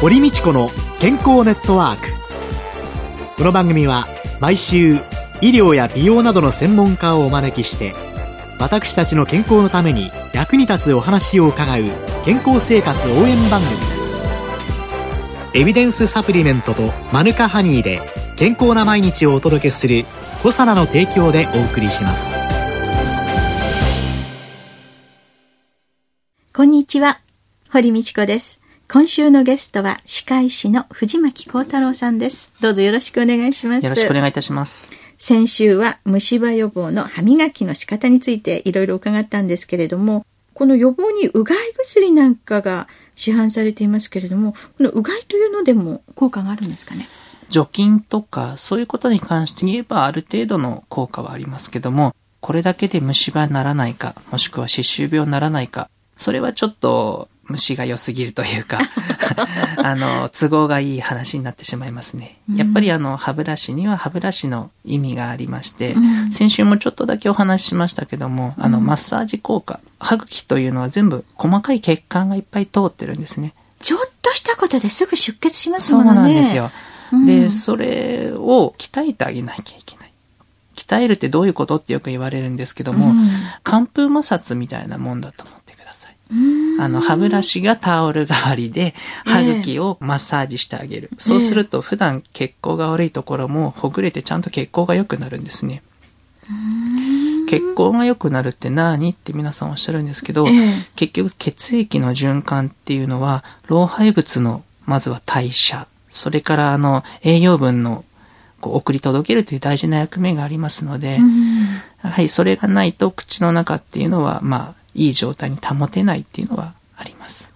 堀道子の健康ネットワーク。この番組は毎週医療や美容などの専門家をお招きして私たちの健康のために役に立つお話を伺う健康生活応援番組です。エビデンスサプリメントとマヌカハニーで健康な毎日をお届けするコサナの提供でお送りします。こんにちは。堀道子です。今週のゲストは歯科医師の藤巻幸太郎さんです。どうぞよろしくお願いします。よろしくお願いいたします。先週は虫歯予防の歯磨きの仕方についていろいろ伺ったんですけれども、この予防にうがい薬なんかが市販されていますけれども、このうがいというのでも効果があるんですかね？除菌とかそういうことに関して言えばある程度の効果はありますけども、これだけで虫歯にならないか、もしくは歯周病にならないか、それはちょっと虫が良すぎるというか、あの、都合がいい話になってしまいますね。やっぱりあの、歯ブラシには歯ブラシの意味がありまして、うん先週もちょっとだけお話ししましたけども、あの、マッサージ効果、歯茎というのは全部細かい血管がいっぱい通ってるんですね。ちょっとしたことですぐ出血しますそうものね。なんですよ。うんで、それを鍛えてあげなきゃいけない。鍛えるってどういうことってよく言われるんですけども、うん寒風摩擦みたいなもんだと思。うんあの、歯ブラシがタオル代わりで、歯茎をマッサージしてあげる。そうすると、普段血行が悪いところもほぐれてちゃんと血行が良くなるんですね。血行が良くなるって何？って皆さんおっしゃるんですけど、ええ。結局血液の循環っていうのは、老廃物の、まずは代謝、それからあの、栄養分の、こう送り届けるという大事な役目がありますので、うん。はい、それがないと口の中っていうのは、まあ、いい状態に保てないっていうのはあります。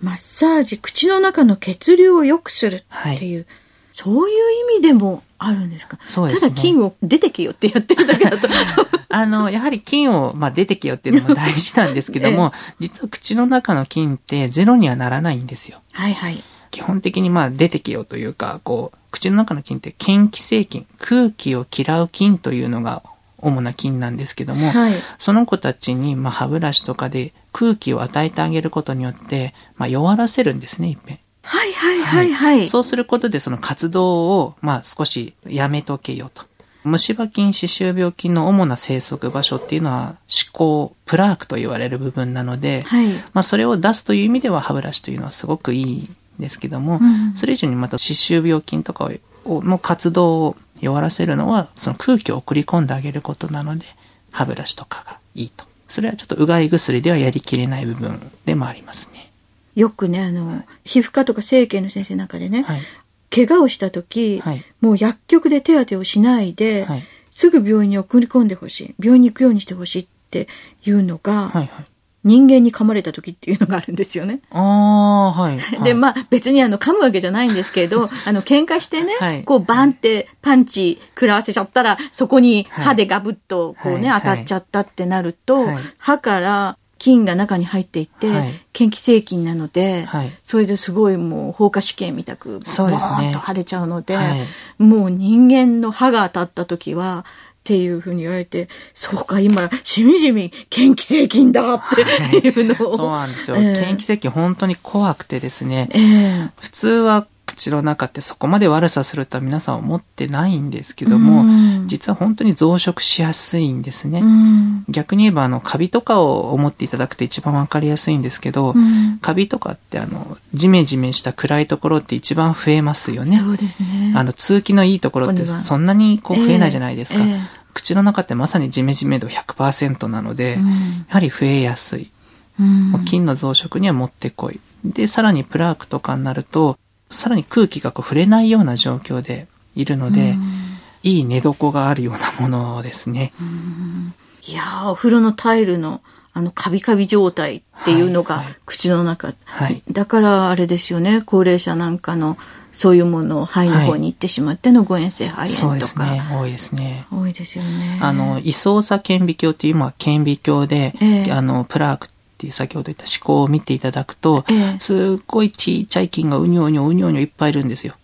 マッサージ、口の中の血流を良くするっていう、そういう意味でもあるんですか？そうですねただ菌を出てきよってやってるだけだと。あの、やはり菌を、まあ、出てきよっていうのも大事なんですけども、実は口の中の菌ってゼロにはならないんですよ。はいはい。基本的にまあ出てきよというか、こう、口の中の菌って嫌気性菌、空気を嫌う菌というのが主な菌なんですけども、はいその子たちにまあ歯ブラシとかで空気を与えてあげることによって、まあ弱らせるんですね、いっぺん。はいはいはいはい。そうすることでその活動をまあ少しやめとけよと。虫歯菌、歯周病菌の主な生息場所っていうのは歯垢、プラークと言われる部分なので、はい。まあ、それを出すという意味では歯ブラシというのはすごくいいんですけども、うんそれ以上にまた歯周病菌とかをの活動を弱らせるのはその空気を送り込んであげることなので歯ブラシとかがいいと。それはちょっとうがい薬ではやりきれない部分でもありますね。よくね、あの、皮膚科とか整形の先生の中でね、はい。怪我をした時、はい。もう薬局で手当てをしないで、はい。すぐ病院に送り込んでほしい。病院に行くようにしてほしいっていうのが、はいはい人間に噛まれた時っていうのがあるんですよね。ああはい、はい、で、まあ別にあの噛むわけじゃないんですけれど、あの喧嘩してね、はい。こうバンってパンチ食らわせちゃったら、そこに歯でガブッとこうね、はい当たっちゃったってなると、はい。歯から菌が中に入っていって、はい。嫌気性菌なので、はい。それですごいもう放火試験みたく、そうですね。ボーンと腫れちゃうので、はい。もう人間の歯が当たった時は、っていうふうに言われて、そうか、今、しみじみ、嫌気性菌だってい。うのを。そうなんですよ、ええ。嫌気性菌本当に怖くてですね。ええ。普通は口の中ってそこまで悪さするとは皆さん思ってないんですけども、うん実は本当に増殖しやすいんですね。うん逆に言えばあのカビとかを思っていただくと一番わかりやすいんですけど、うんカビとかってあのジメジメした暗いところって一番増えますよね。そうですね。あの通気のいいところってそんなにこう増えないじゃないですか。えええ口の中ってまさにジメジメ度100%なので、うんやはり増えやすい。菌の増殖にはもってこい。で、さらにプラークとかになると、さらに空気がこう触れないような状況でいるので、いい寝床があるようなものですね。いやー、お風呂のタイルの、あの、カビカビ状態っていうのがはいはい口の中。はいだから、あれですよね、高齢者なんかの、そういうものを肺の方に行ってしまっての誤嚥性肺炎とか、ですね。多いですね。多いですよね。あの、胃操作顕微鏡っていう今、顕微鏡で、ええあの、プラークっていう先ほど言った思考を見ていただくと、ええすっごいちっちゃい菌がうにょうにょうにょうにょいっぱいいるんですよ。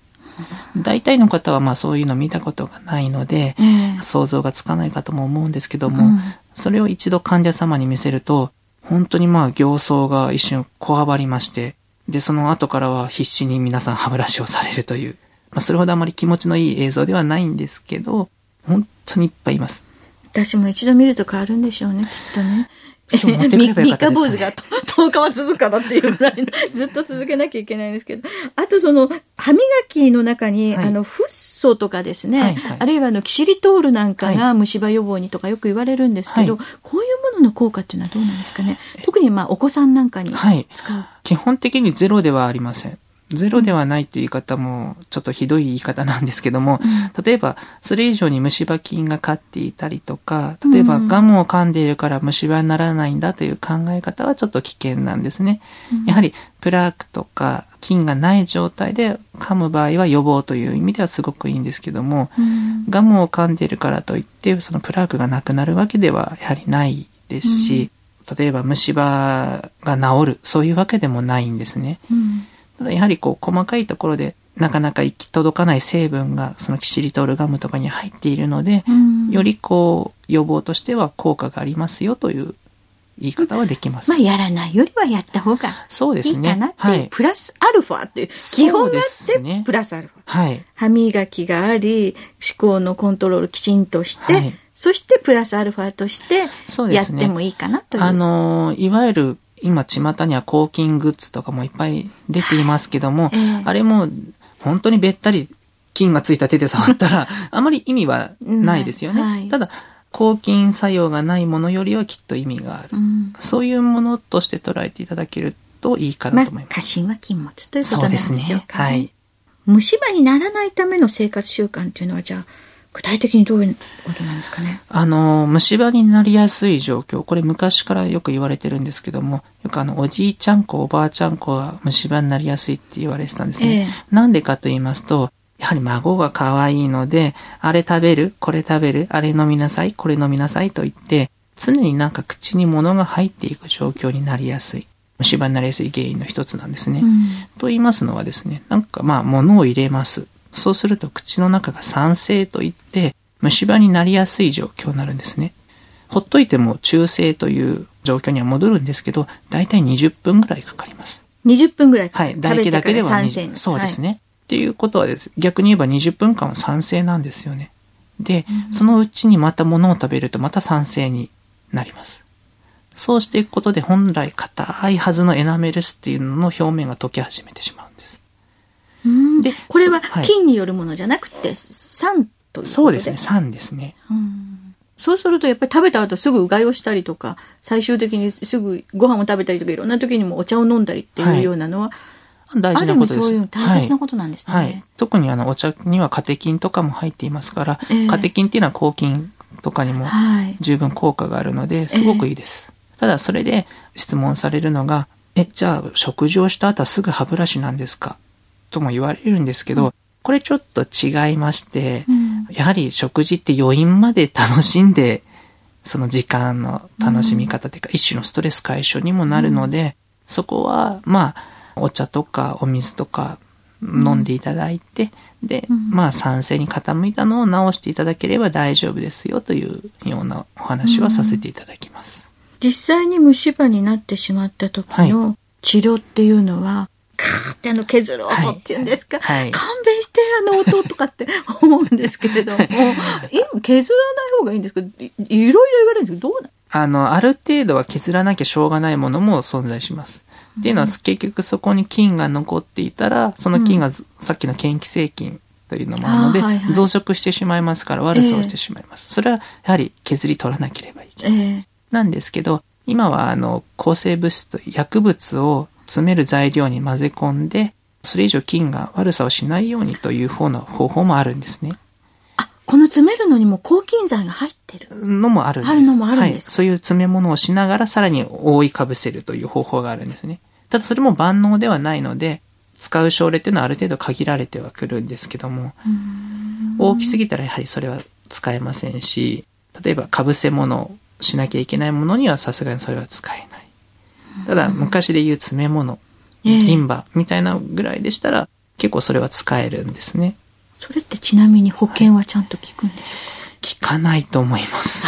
大体の方はまあそういうの見たことがないので、ええ想像がつかないかとも思うんですけども、うんそれを一度患者様に見せると、本当にまあ形相が一瞬こわばりまして、で、その後からは必死に皆さん歯ブラシをされるという、まあ、それほどあまり気持ちのいい映像ではないんですけど、本当にいっぱいいます。私も一度見ると変わるんでしょうね、きっとね。今日持ってくればよかったですか？ね三日坊主がと10日は続くかなっていうぐらいの、ずっと続けなきゃいけないんですけど。あとその、歯磨きの中に、はいあの、フッ素とかですね、はいはいあるいはあの、キシリトールなんかはが虫歯予防にとかよく言われるんですけど、はいこういうものの効果っていうのはどうなんですかね？特にまあ、お子さんなんかにはい使う。基本的にゼロではありません。ゼロではないという言い方も、ちょっとひどい言い方なんですけども、例えば、それ以上に虫歯菌が飼っていたりとか、例えばうん。ガムを噛んでいるから虫歯にならないんだという考え方はちょっと危険なんですね。やはり、プラークとか菌がない状態で噛む場合は予防という意味ではすごくいいんですけども、うん。ガムを噛んでいるからといって、そのプラークがなくなるわけではやはりないですし、例えば虫歯が治る、そういうわけでもないんですね。うんやはりこう細かいところでなかなか行き届かない成分がそのキシリトールガムとかに入っているので、うんよりこう予防としては効果がありますよという言い方はできます。まあ、やらないよりはやった方が。いいかなっていう、はい。プラスアルファっていう基本があって、プラスアルファ。はい。歯磨きがあり、思考のコントロールきちんとして、はいそしてプラスアルファとしてやってもいいかなという。あの、いわゆる今巷には抗菌グッズとかもいっぱい出ていますけども、ええあれも本当にべったり菌がついた手で触ったら あまり意味はないですよね。はいただ、抗菌作用がないものよりはきっと意味がある。うんそういうものとして捉えていただけるといいかまあなと思い、ます。過信は禁物ということそうでなんですしょうね。か、はい。虫歯にならないための生活習慣っていうのは、じゃあ、具体的にどういうことなんですかね？あの、虫歯になりやすい状況、これ昔からよく言われてるんですけども、よくあの、おじいちゃん子、おばあちゃん子は虫歯になりやすいって言われてたんですね。えなんでかと言いますと、やはり孫が可愛いので、あれ食べる、これ食べる、あれ飲みなさい、これ飲みなさいと言って、常になんか口に物が入っていく状況になりやすい。虫歯になりやすい原因の一つなんですね。うんと言いますのはですね、なんかまあ物を入れます。そうすると口の中が酸性といって、虫歯になりやすい状況になるんですね。ほっといても中性という状況には戻るんですけど、だいたい20分ぐらいかかります。20分ぐらい。はい。唾液だけでは酸20性そうです。ね。っていうことはです。逆に言えば20分間は酸性なんですよね。で、そのうちにまた物を食べるとまた酸性になります。そうしていくことで本来硬いはずのエナメルスっていうのの表面が溶け始めてしまうんでこれは菌によるものじゃなくて、酸ということで。そうですね。酸ですね。うんそうするとやっぱり食べた後すぐうがいをしたりとか、最終的にすぐご飯を食べたりとか、いろんな時にもお茶を飲んだりっていうようなのは、大ある意味事なことです。そういう大切なことなんですね。はい。はい特にあの、お茶にはカテキンとかも入っていますから、ええカテキンっていうのは抗菌とかにもはい十分効果があるので、すごくいいです。ただ、それで質問されるのが、え、じゃあ、食事をした後はすぐ歯ブラシなんですか？とも言われるんですけど、これちょっと違いまして、うん。やはり食事って余韻まで楽しんで、その時間の楽しみ方というか、一種のストレス解消にもなるので、そこは、まあ、お茶とかお水とか飲んでいただいて、で、うん。まあ、酸性に傾いたのを直していただければ大丈夫ですよというようなお話はさせていただきます。実際に虫歯になってしまった時の治療っていうのは、カーってあの削る音っていうんですか、はい。はい勘弁してあの音とかって 思うんですけれども、今削らない方がいいんですけど、いいろいろ言われるんですけど、どうなあの、ある程度は削らなきゃしょうがないものも存在します。っていうのは、結局そこに菌が残っていたら、その菌がず、さっきの嫌気性菌というのもあるので、はいはい。増殖してしまいますから悪さをしてしまいます。それはやはり削り取らなければいけない。え。なんですけど、今はあの、抗生物質と薬物を詰める材料に混ぜ込んで、それ以上菌が悪さをしないようにという方の方法もあるんですね。あ、この詰めるのにも抗菌剤が入ってる。のもあるんです。あるのもあるんですはい。そういう詰め物をしながらさらに覆いかぶせるという方法があるんですね。ただそれも万能ではないので、使う症例っていうのはある程度限られてはくるんですけども、大きすぎたらやはりそれは使えませんし、例えば被せ物をしなきゃいけないものにはさすがにそれは使えない。ただ昔で言う詰め物、ええ銀歯みたいなぐらいでしたら結構それは使えるんですね。それってちなみに保険はちゃんと効くんでしょうか、効かないと思います。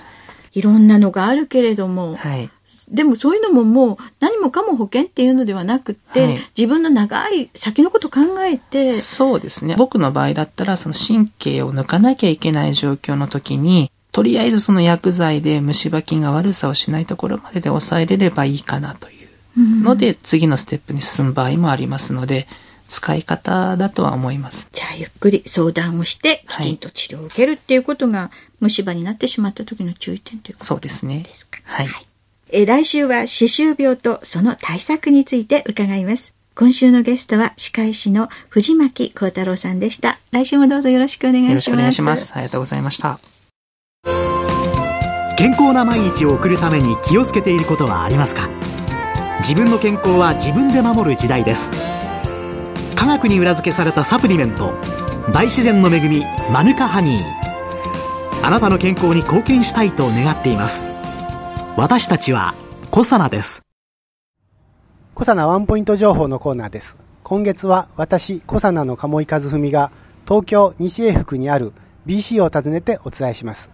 いろんなのがあるけれども、はい。でもそういうのももう何もかも保険っていうのではなくって、はい自分の長い先のこと考えて、そうですね。僕の場合だったら、その神経を抜かなきゃいけない状況の時に、とりあえずその薬剤で虫歯菌が悪さをしないところまでで抑えれればいいかなといううんので、次のステップに進む場合もありますので、使い方だとは思います。じゃあゆっくり相談をして、きはいちんと治療を受けるっていうことが、虫歯になってしまった時の注意点ということそうですねですか。はいえー来週は歯周病とその対策について伺います。今週のゲストは歯科医師の藤巻幸太郎さんでした。来週もどうぞよろしくお願いします。よろしくお願いします。ありがとうございました。健康な毎日を送るために気をつけていることはありますか？自分の健康は自分で守る時代です。科学に裏付けされたサプリメント大自然の恵みマヌカハニー。あなたの健康に貢献したいと願っています。私たちはコサナです。コサナワンポイント情報のコーナーです。今月は私、コサナの鴨井和文が東京西英福にある BC を訪ねてお伝えします。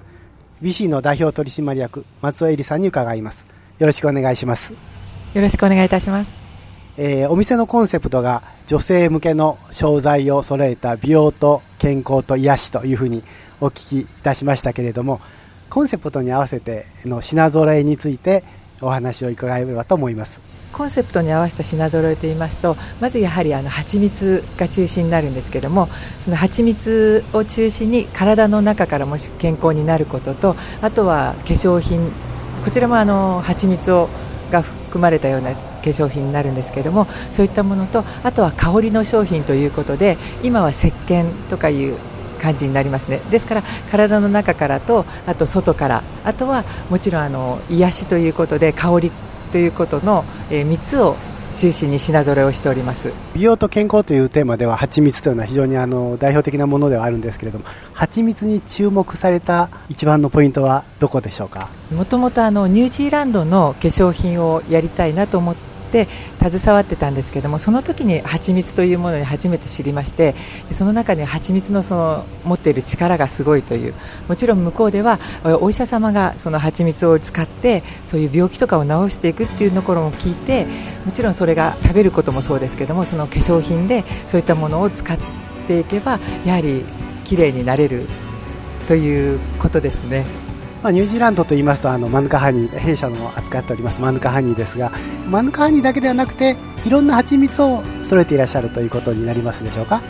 BC の代表取締役松尾恵里さんに伺います。よろしくお願いします。よろしくお願いいたします。えーお店のコンセプトが女性向けの商材を揃えた美容と健康と癒しというふうにお聞きいたしましたけれどもコンセプトに合わせての品揃えについてお話を伺えればと思いますコンセプトに合わせた品揃えといいますとまずやはりあの蜂蜜が中心になるんですけどもその蜂蜜を中心に体の中からもし健康になることとあとは化粧品こちらもあの蜂蜜をが含まれたような化粧品になるんですけどもそういったものとあとは香りの商品ということで今は石鹸とかいう感じになりますね。ですから体の中からとあと外からあとはもちろんあの癒しということで香りということの、え3つを中心に品揃えをしております。美容と健康というテーマでは蜂蜜というのは非常にあの代表的なものではあるんですけれども蜂蜜に注目された一番のポイントはどこでしょうか？もともとあのニュージーランドの化粧品をやりたいなと思って携わってたんですけどもその時に蜂蜜というものに初めて知りましてその中に蜂蜜のその持っている力がすごいというもちろん向こうではお医者様がその蜂蜜を使ってそういう病気とかを治していくっていうところも聞いてもちろんそれが食べることもそうですけどもその化粧品でそういったものを使っていけばやはり綺麗になれるということですね。まあ、ニュージーランドと言いますとあのマヌカハニー弊社の扱っておりますマヌカハニーですがマヌカハニーだけではなくていろんな蜂蜜を揃えていらっしゃるということになりますでしょうか？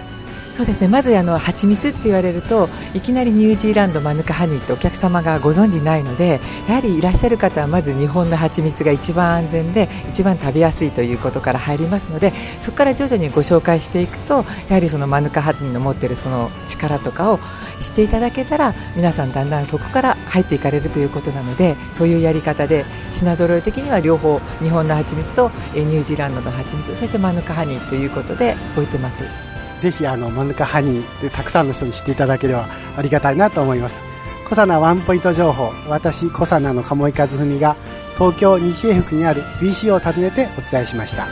そうですねまずあの蜂蜜って言われるといきなりニュージーランドマヌカハニーってお客様がご存じないのでやはりいらっしゃる方はまず日本の蜂蜜が一番安全で一番食べやすいということから入りますのでそこから徐々にご紹介していくとやはりそのマヌカハニーの持っているその力とかを知っていただけたら皆さんだんだんそこから入っていかれるということなのでそういうやり方で品揃え的には両方日本の蜂蜜とニュージーランドの蜂蜜そしてマヌカハニーということで置いてます。ぜひあのマヌカハニーでたくさんの人に知っていただければありがたいなと思います。コサナワンポイント情報私コサナの鴨井和文が東京西英福にある BC を訪ねてお伝えしました。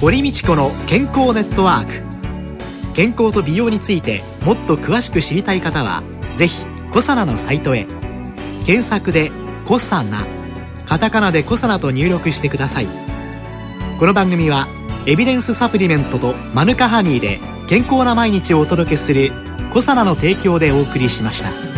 堀道子の健康ネットワーク。健康と美容についてもっと詳しく知りたい方はぜひコサナのサイトへ。検索で「コサナ」カタカナで「コサナ」と入力してくださいこの番組はエビデンスサプリメントとマヌカハニーで健康な毎日をお届けする「コサナの提供」でお送りしました。